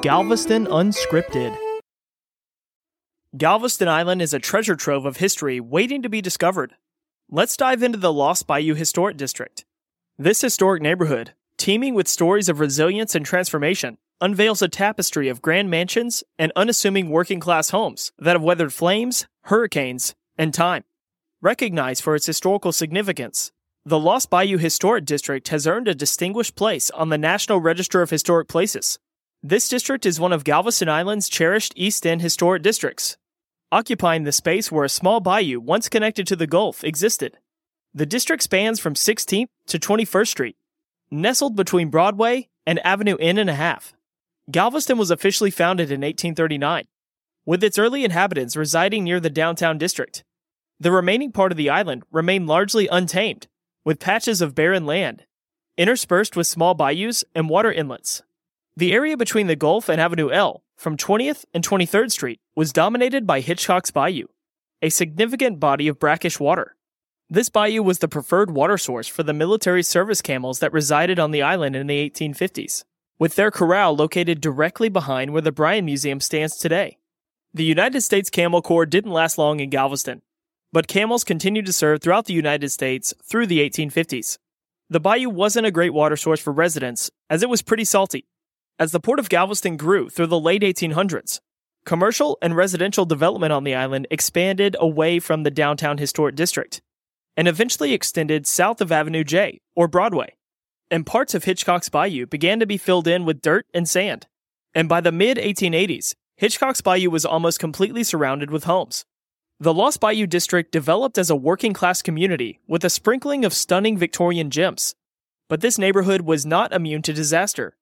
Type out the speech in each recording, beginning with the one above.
Galveston Unscripted. Galveston Island is a treasure trove of history waiting to be discovered. Let's dive into the Lost Bayou Historic District. This historic neighborhood, teeming with stories of resilience and transformation, unveils a tapestry of grand mansions and unassuming working class homes that have weathered flames, hurricanes, and time. Recognized for its historical significance, the Lost Bayou Historic District has earned a distinguished place on the National Register of Historic Places. This district is one of Galveston Island's cherished East End historic districts, occupying the space where a small bayou once connected to the Gulf existed. The district spans from 16th to 21st Street, nestled between Broadway and Avenue N and a half. Galveston was officially founded in 1839, with its early inhabitants residing near the downtown district. The remaining part of the island remained largely untamed, with patches of barren land, interspersed with small bayous and water inlets. The area between the Gulf and Avenue L, from 20th and 23rd Street, was dominated by Hitchcock's Bayou, a significant body of brackish water. This bayou was the preferred water source for the military service camels that resided on the island in the 1850s, with their corral located directly behind where the Bryan Museum stands today. The United States Camel Corps didn't last long in Galveston, but camels continued to serve throughout the United States through the 1850s. The bayou wasn't a great water source for residents, as it was pretty salty, as the port of Galveston grew through the late 1800s, commercial and residential development on the island expanded away from the downtown historic district and eventually extended south of Avenue J, or Broadway. And parts of Hitchcock's Bayou began to be filled in with dirt and sand. And by the mid 1880s, Hitchcock's Bayou was almost completely surrounded with homes. The Lost Bayou district developed as a working class community with a sprinkling of stunning Victorian gems. But this neighborhood was not immune to disaster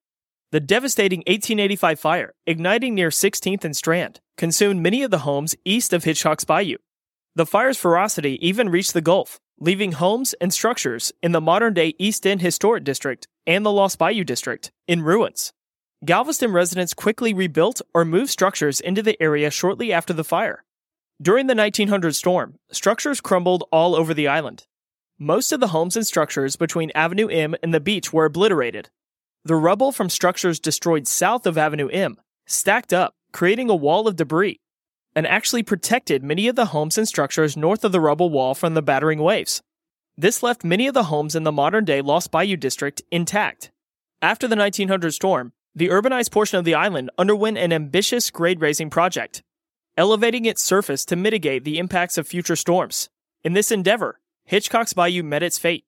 the devastating 1885 fire, igniting near 16th and Strand, consumed many of the homes east of Hitchcock's Bayou. The fire's ferocity even reached the Gulf, leaving homes and structures in the modern day East End Historic District and the Lost Bayou District in ruins. Galveston residents quickly rebuilt or moved structures into the area shortly after the fire. During the 1900 storm, structures crumbled all over the island. Most of the homes and structures between Avenue M and the beach were obliterated, the rubble from structures destroyed south of Avenue M stacked up, creating a wall of debris, and actually protected many of the homes and structures north of the rubble wall from the battering waves. This left many of the homes in the modern day Lost Bayou district intact. After the 1900 storm, the urbanized portion of the island underwent an ambitious grade raising project, elevating its surface to mitigate the impacts of future storms. In this endeavor, Hitchcock's Bayou met its fate.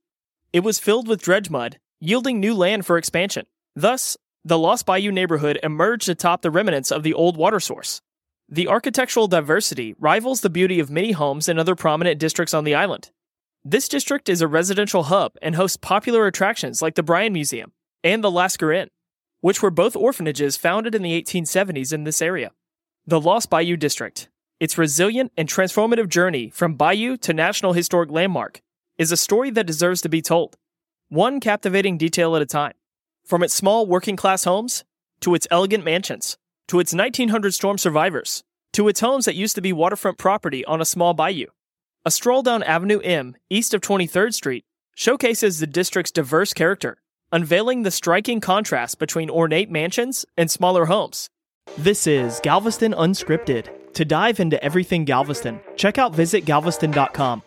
It was filled with dredge mud yielding new land for expansion. Thus, the Lost Bayou neighborhood emerged atop the remnants of the old water source. The architectural diversity rivals the beauty of many homes in other prominent districts on the island. This district is a residential hub and hosts popular attractions like the Bryan Museum and the Lasker Inn, which were both orphanages founded in the 1870s in this area. The Lost Bayou District, its resilient and transformative journey from bayou to National Historic Landmark, is a story that deserves to be told one captivating detail at a time. From its small working class homes, to its elegant mansions, to its 1900 storm survivors, to its homes that used to be waterfront property on a small bayou. A stroll down Avenue M, east of 23rd Street, showcases the district's diverse character, unveiling the striking contrast between ornate mansions and smaller homes. This is Galveston Unscripted. To dive into everything Galveston, check out visitgalveston.com